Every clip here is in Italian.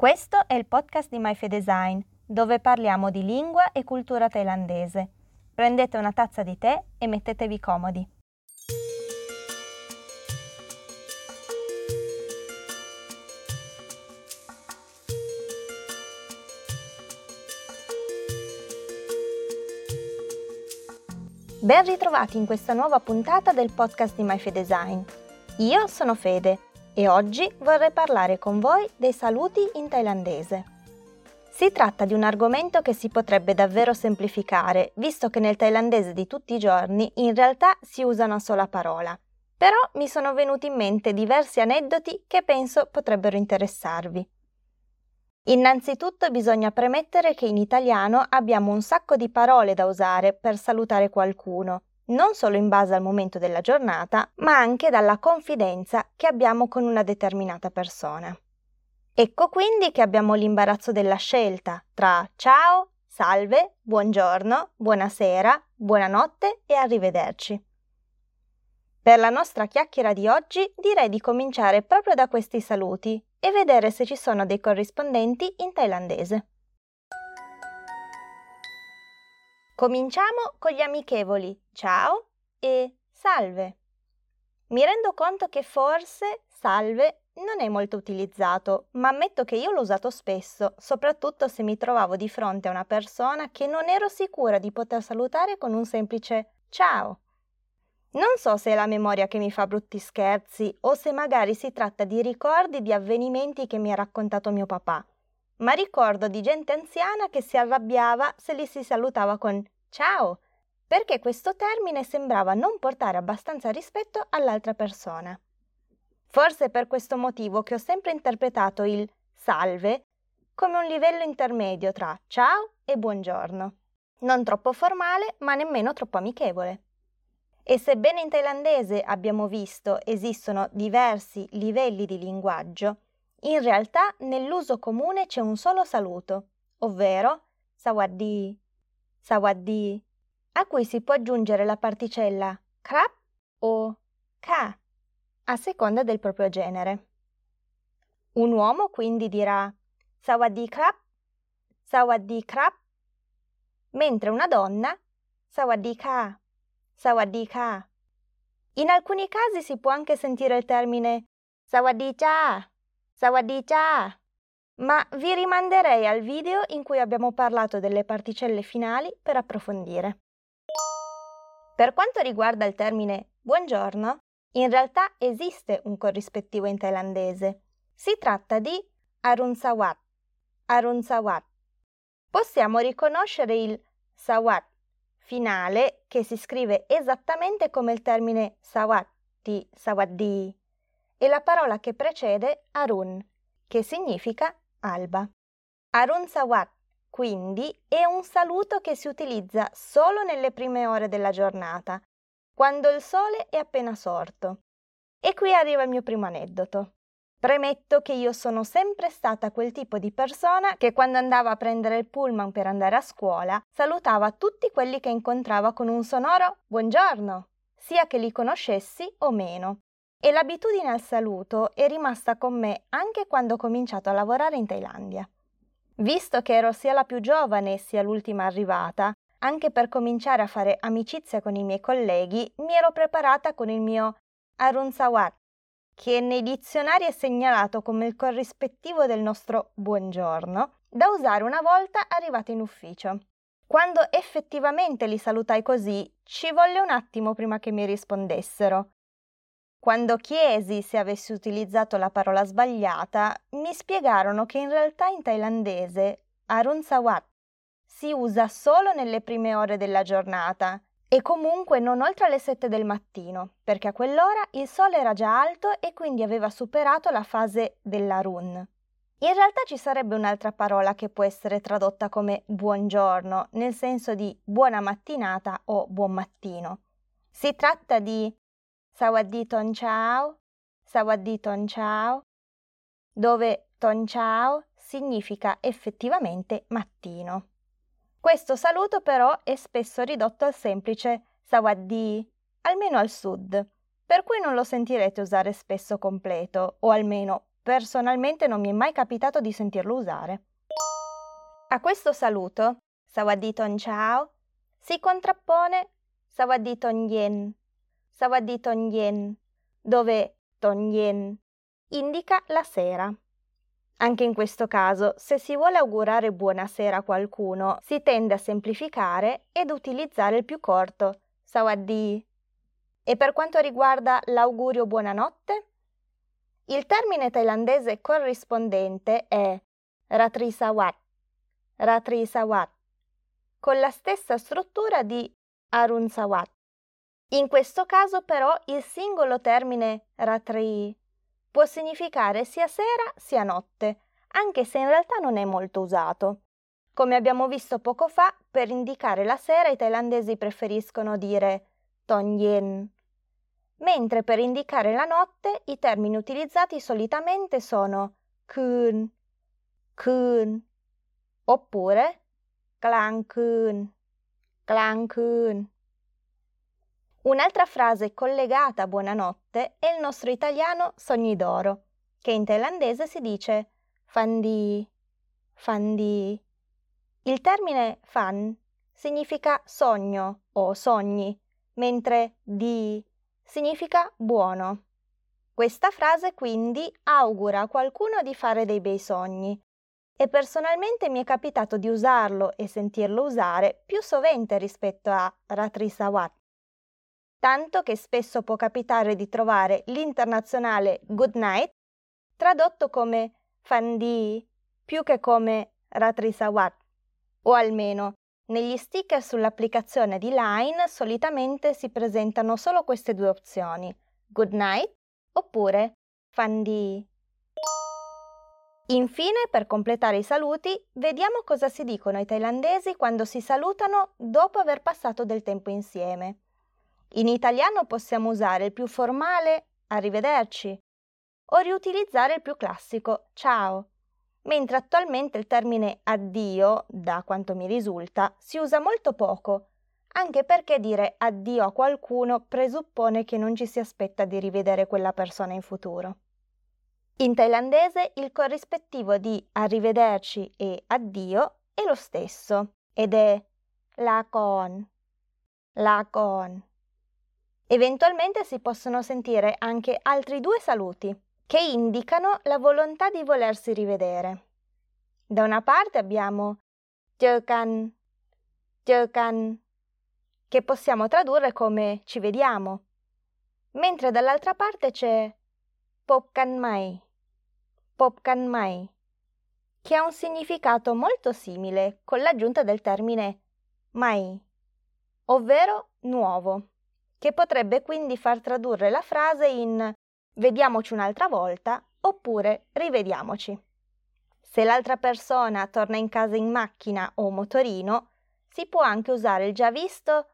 Questo è il podcast di MyFedesign, dove parliamo di lingua e cultura thailandese. Prendete una tazza di tè e mettetevi comodi. Ben ritrovati in questa nuova puntata del podcast di MyFedesign. Io sono Fede e oggi vorrei parlare con voi dei saluti in thailandese. Si tratta di un argomento che si potrebbe davvero semplificare, visto che nel thailandese di tutti i giorni in realtà si usa una sola parola. Però mi sono venuti in mente diversi aneddoti che penso potrebbero interessarvi. Innanzitutto bisogna premettere che in italiano abbiamo un sacco di parole da usare per salutare qualcuno, non solo in base al momento della giornata, ma anche dalla confidenza che abbiamo con una determinata persona. Ecco quindi che abbiamo l'imbarazzo della scelta tra ciao, salve, buongiorno, buonasera, buonanotte e arrivederci. Per la nostra chiacchiera di oggi direi di cominciare proprio da questi saluti e vedere se ci sono dei corrispondenti in thailandese. Cominciamo con gli amichevoli ciao e salve. Mi rendo conto che forse salve non è molto utilizzato, ma ammetto che io l'ho usato spesso, soprattutto se mi trovavo di fronte a una persona che non ero sicura di poter salutare con un semplice ciao. Non so se è la memoria che mi fa brutti scherzi o se magari si tratta di ricordi di avvenimenti che mi ha raccontato mio papà ma ricordo di gente anziana che si arrabbiava se li si salutava con ciao, perché questo termine sembrava non portare abbastanza rispetto all'altra persona. Forse è per questo motivo che ho sempre interpretato il salve come un livello intermedio tra ciao e buongiorno, non troppo formale ma nemmeno troppo amichevole. E sebbene in thailandese abbiamo visto esistono diversi livelli di linguaggio, in realtà nell'uso comune c'è un solo saluto, ovvero sawaddi, sawaddi, a cui si può aggiungere la particella krap o ka, a seconda del proprio genere. Un uomo quindi dirà sawaddi krap, sawaddi krap, mentre una donna sawaddi ka, sawaddi ka. In alcuni casi si può anche sentire il termine sawaddi cha Sawadee Ma vi rimanderei al video in cui abbiamo parlato delle particelle finali per approfondire. Per quanto riguarda il termine buongiorno, in realtà esiste un corrispettivo in thailandese. Si tratta di Arun Sawat. Arun Sawat. Possiamo riconoscere il Sawat finale che si scrive esattamente come il termine Sawat di Sawaddi e la parola che precede Arun, che significa alba. Arun Sawat, quindi, è un saluto che si utilizza solo nelle prime ore della giornata, quando il sole è appena sorto. E qui arriva il mio primo aneddoto. Premetto che io sono sempre stata quel tipo di persona che quando andava a prendere il pullman per andare a scuola salutava tutti quelli che incontrava con un sonoro buongiorno, sia che li conoscessi o meno. E l'abitudine al saluto è rimasta con me anche quando ho cominciato a lavorare in Thailandia. Visto che ero sia la più giovane sia l'ultima arrivata, anche per cominciare a fare amicizia con i miei colleghi, mi ero preparata con il mio Arun Sawat, che nei dizionari è segnalato come il corrispettivo del nostro buongiorno, da usare una volta arrivata in ufficio. Quando effettivamente li salutai così, ci volle un attimo prima che mi rispondessero. Quando chiesi se avessi utilizzato la parola sbagliata, mi spiegarono che in realtà in thailandese Arun Sawat si usa solo nelle prime ore della giornata e comunque non oltre le 7 del mattino, perché a quell'ora il sole era già alto e quindi aveva superato la fase dell'Arun. In realtà ci sarebbe un'altra parola che può essere tradotta come buongiorno, nel senso di buona mattinata o buon mattino. Si tratta di Sawadee Ton Chao, Sawadee Ton Chao, dove Ton Chao significa effettivamente mattino. Questo saluto però è spesso ridotto al semplice Sawadee, almeno al sud, per cui non lo sentirete usare spesso completo, o almeno personalmente non mi è mai capitato di sentirlo usare. A questo saluto, Sawadditon ciao, si contrappone Sawadditon yen, Sawadditon yen, dove ton indica la sera. Anche in questo caso, se si vuole augurare buonasera a qualcuno, si tende a semplificare ed utilizzare il più corto, sawaddi. E per quanto riguarda l'augurio buonanotte? Il termine thailandese corrispondente è Ratri Sawat, Ratri Sawat, con la stessa struttura di Arun Sawat. In questo caso però il singolo termine Ratri può significare sia sera sia notte, anche se in realtà non è molto usato. Come abbiamo visto poco fa, per indicare la sera i thailandesi preferiscono dire Tonyen, mentre per indicare la notte i termini utilizzati solitamente sono Kun, Kun, oppure Klang Kun, Klang Kun. Un'altra frase collegata a buonanotte è il nostro italiano sogni d'oro, che in thailandese si dice fandi, fandi. Il termine fan significa sogno o sogni, mentre di significa buono. Questa frase quindi augura a qualcuno di fare dei bei sogni e personalmente mi è capitato di usarlo e sentirlo usare più sovente rispetto a Ratri Sawat tanto che spesso può capitare di trovare l'internazionale good night tradotto come fandi più che come ratrisawat, o almeno negli sticker sull'applicazione di Line solitamente si presentano solo queste due opzioni, good night oppure fandi. Infine, per completare i saluti, vediamo cosa si dicono i thailandesi quando si salutano dopo aver passato del tempo insieme. In italiano possiamo usare il più formale arrivederci o riutilizzare il più classico ciao, mentre attualmente il termine addio, da quanto mi risulta, si usa molto poco, anche perché dire addio a qualcuno presuppone che non ci si aspetta di rivedere quella persona in futuro. In thailandese il corrispettivo di arrivederci e addio è lo stesso ed è la con. La con. Eventualmente si possono sentire anche altri due saluti che indicano la volontà di volersi rivedere. Da una parte abbiamo Jökan, Jökan, che possiamo tradurre come ci vediamo, mentre dall'altra parte c'è Popkan Mai, Popkan Mai, che ha un significato molto simile con l'aggiunta del termine mai, ovvero nuovo che potrebbe quindi far tradurre la frase in vediamoci un'altra volta oppure rivediamoci. Se l'altra persona torna in casa in macchina o motorino, si può anche usare il già visto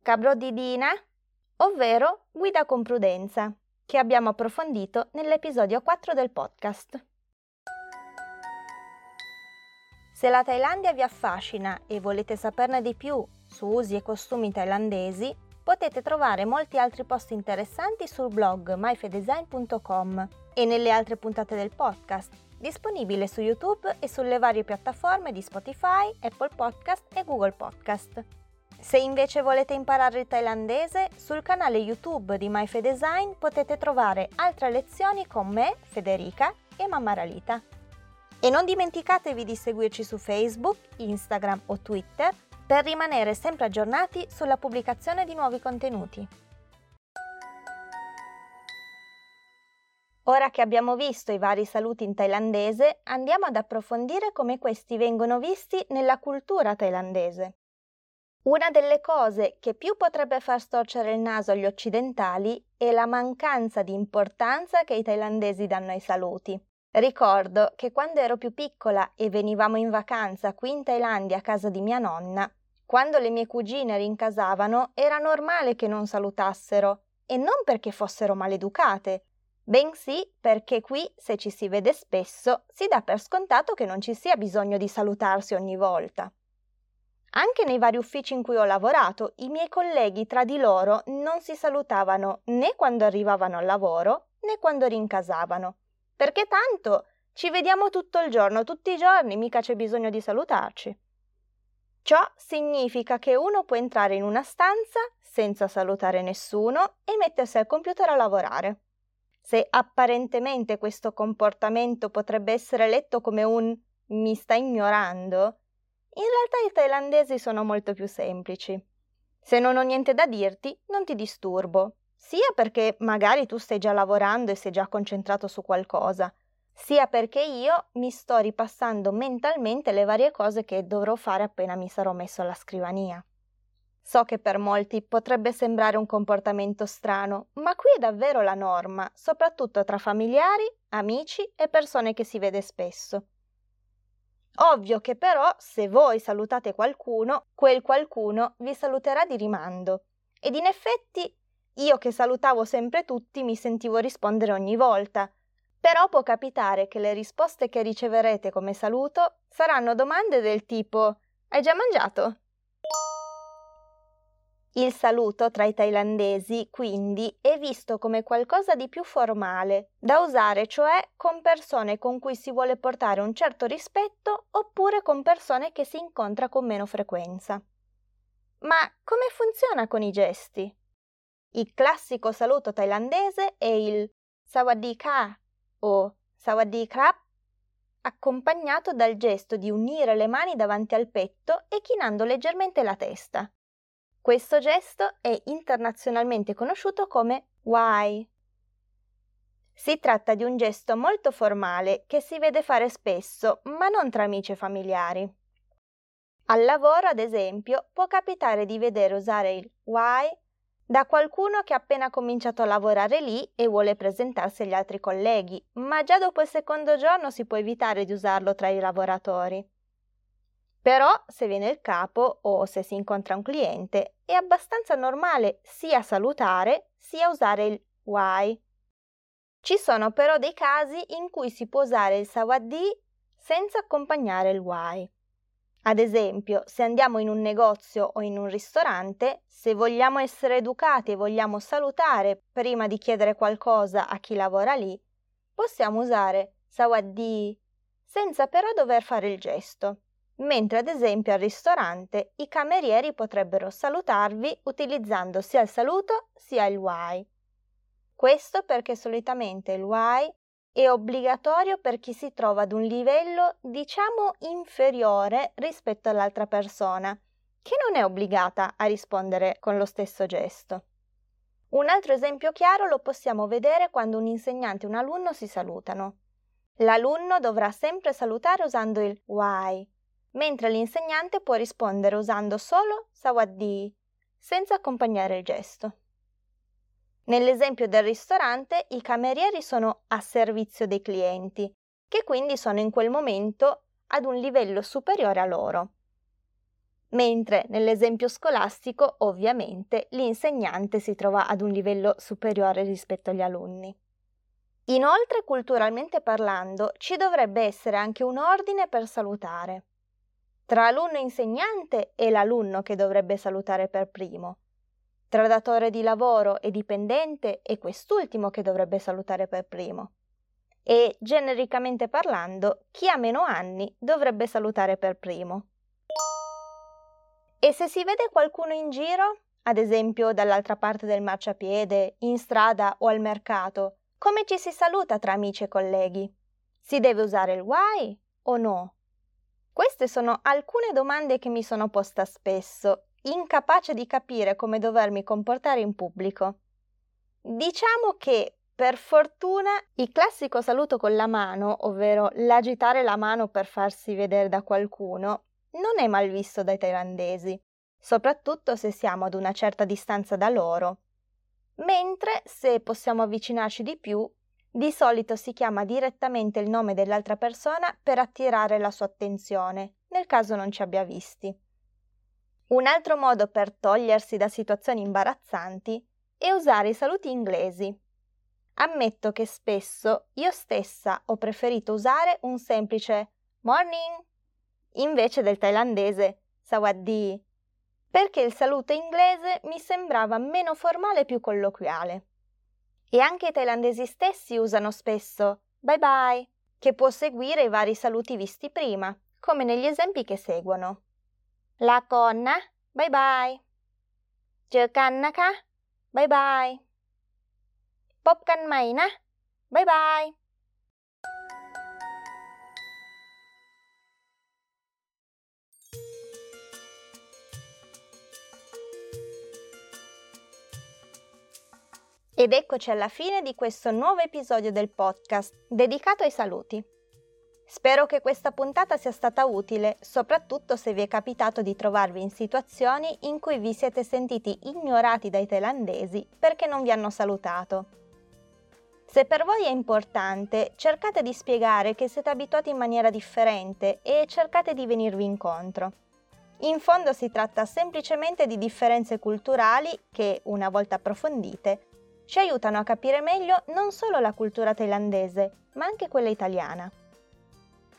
cabrodidina, ovvero guida con prudenza, che abbiamo approfondito nell'episodio 4 del podcast. Se la Thailandia vi affascina e volete saperne di più su usi e costumi thailandesi, potete trovare molti altri post interessanti sul blog myfedesign.com e nelle altre puntate del podcast, disponibile su YouTube e sulle varie piattaforme di Spotify, Apple Podcast e Google Podcast. Se invece volete imparare il thailandese, sul canale YouTube di MyFedesign potete trovare altre lezioni con me, Federica e Mamma Ralita. E non dimenticatevi di seguirci su Facebook, Instagram o Twitter per rimanere sempre aggiornati sulla pubblicazione di nuovi contenuti. Ora che abbiamo visto i vari saluti in thailandese, andiamo ad approfondire come questi vengono visti nella cultura thailandese. Una delle cose che più potrebbe far storcere il naso agli occidentali è la mancanza di importanza che i thailandesi danno ai saluti. Ricordo che quando ero più piccola e venivamo in vacanza qui in Thailandia a casa di mia nonna, quando le mie cugine rincasavano era normale che non salutassero, e non perché fossero maleducate, bensì perché qui, se ci si vede spesso, si dà per scontato che non ci sia bisogno di salutarsi ogni volta. Anche nei vari uffici in cui ho lavorato, i miei colleghi tra di loro non si salutavano né quando arrivavano al lavoro né quando rincasavano, perché tanto ci vediamo tutto il giorno, tutti i giorni, mica c'è bisogno di salutarci. Ciò significa che uno può entrare in una stanza senza salutare nessuno e mettersi al computer a lavorare. Se apparentemente questo comportamento potrebbe essere letto come un mi sta ignorando, in realtà i thailandesi sono molto più semplici. Se non ho niente da dirti, non ti disturbo, sia perché magari tu stai già lavorando e sei già concentrato su qualcosa, sia perché io mi sto ripassando mentalmente le varie cose che dovrò fare appena mi sarò messo alla scrivania. So che per molti potrebbe sembrare un comportamento strano, ma qui è davvero la norma, soprattutto tra familiari, amici e persone che si vede spesso. Ovvio che però se voi salutate qualcuno, quel qualcuno vi saluterà di rimando. Ed in effetti io che salutavo sempre tutti mi sentivo rispondere ogni volta. Però può capitare che le risposte che riceverete come saluto saranno domande del tipo Hai già mangiato? Il saluto tra i thailandesi, quindi, è visto come qualcosa di più formale, da usare cioè con persone con cui si vuole portare un certo rispetto oppure con persone che si incontra con meno frequenza. Ma come funziona con i gesti? Il classico saluto thailandese è il Sawadee Ka o Sawadee Krap, accompagnato dal gesto di unire le mani davanti al petto e chinando leggermente la testa. Questo gesto è internazionalmente conosciuto come Wai. Si tratta di un gesto molto formale che si vede fare spesso, ma non tra amici e familiari. Al lavoro, ad esempio, può capitare di vedere usare il Wai da qualcuno che ha appena cominciato a lavorare lì e vuole presentarsi agli altri colleghi, ma già dopo il secondo giorno si può evitare di usarlo tra i lavoratori. Però se viene il capo o se si incontra un cliente è abbastanza normale sia salutare sia usare il why. Ci sono però dei casi in cui si può usare il sawadee senza accompagnare il why. Ad esempio, se andiamo in un negozio o in un ristorante, se vogliamo essere educati e vogliamo salutare prima di chiedere qualcosa a chi lavora lì, possiamo usare sawadee senza però dover fare il gesto mentre ad esempio al ristorante i camerieri potrebbero salutarvi utilizzando sia il saluto sia il why. Questo perché solitamente il why è obbligatorio per chi si trova ad un livello diciamo inferiore rispetto all'altra persona, che non è obbligata a rispondere con lo stesso gesto. Un altro esempio chiaro lo possiamo vedere quando un insegnante e un alunno si salutano. L'alunno dovrà sempre salutare usando il why, mentre l'insegnante può rispondere usando solo sawadee, senza accompagnare il gesto. Nell'esempio del ristorante, i camerieri sono a servizio dei clienti, che quindi sono in quel momento ad un livello superiore a loro. Mentre nell'esempio scolastico, ovviamente, l'insegnante si trova ad un livello superiore rispetto agli alunni. Inoltre, culturalmente parlando, ci dovrebbe essere anche un ordine per salutare. Tra alunno e insegnante è l'alunno che dovrebbe salutare per primo. Tra datore di lavoro e dipendente è quest'ultimo che dovrebbe salutare per primo. E, genericamente parlando, chi ha meno anni dovrebbe salutare per primo. E se si vede qualcuno in giro, ad esempio dall'altra parte del marciapiede, in strada o al mercato, come ci si saluta tra amici e colleghi? Si deve usare il why o no? Queste sono alcune domande che mi sono posta spesso, incapace di capire come dovermi comportare in pubblico. Diciamo che per fortuna il classico saluto con la mano, ovvero l'agitare la mano per farsi vedere da qualcuno, non è mal visto dai thailandesi, soprattutto se siamo ad una certa distanza da loro. Mentre se possiamo avvicinarci di più, di solito si chiama direttamente il nome dell'altra persona per attirare la sua attenzione, nel caso non ci abbia visti. Un altro modo per togliersi da situazioni imbarazzanti è usare i saluti inglesi. Ammetto che spesso io stessa ho preferito usare un semplice morning invece del thailandese sawadee, perché il saluto inglese mi sembrava meno formale e più colloquiale. E anche i thailandesi stessi usano spesso bye bye, che può seguire i vari saluti visti prima, come negli esempi che seguono. La conna, bye bye. เจอกันนะคะ bye bye พบกันใหม่นะ bye bye Ed eccoci alla fine di questo nuovo episodio del podcast dedicato ai saluti. Spero che questa puntata sia stata utile, soprattutto se vi è capitato di trovarvi in situazioni in cui vi siete sentiti ignorati dai thailandesi perché non vi hanno salutato. Se per voi è importante, cercate di spiegare che siete abituati in maniera differente e cercate di venirvi incontro. In fondo si tratta semplicemente di differenze culturali che, una volta approfondite, ci aiutano a capire meglio non solo la cultura thailandese, ma anche quella italiana.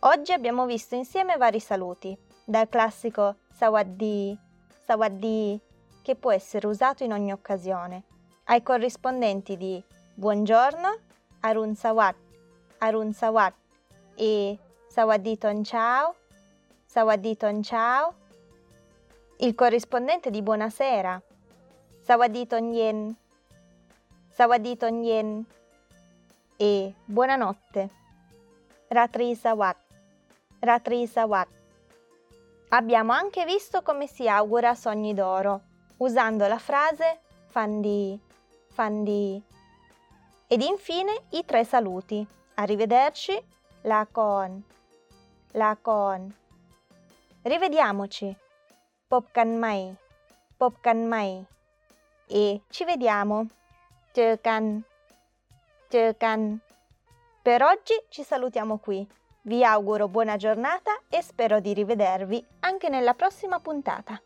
Oggi abbiamo visto insieme vari saluti, dal classico Sawaddi, Sawaddi, che può essere usato in ogni occasione, ai corrispondenti di Buongiorno, Arun Sawat, Arun Sawat e Sawaddi Ton Ciao, Sawaddi Ton Ciao, il corrispondente di Buonasera, Sawaddi Ton Yen, Sawadito Nyen e buonanotte. Ratri Sawat. Ratri Sawat. Abbiamo anche visto come si augura sogni d'oro, usando la frase Fandi, Fandi. Ed infine i tre saluti. Arrivederci, la con, la con. Rivediamoci. Popkan mai, popkan mai. E ci vediamo. Tökan, Tökan. Per oggi ci salutiamo qui. Vi auguro buona giornata e spero di rivedervi anche nella prossima puntata.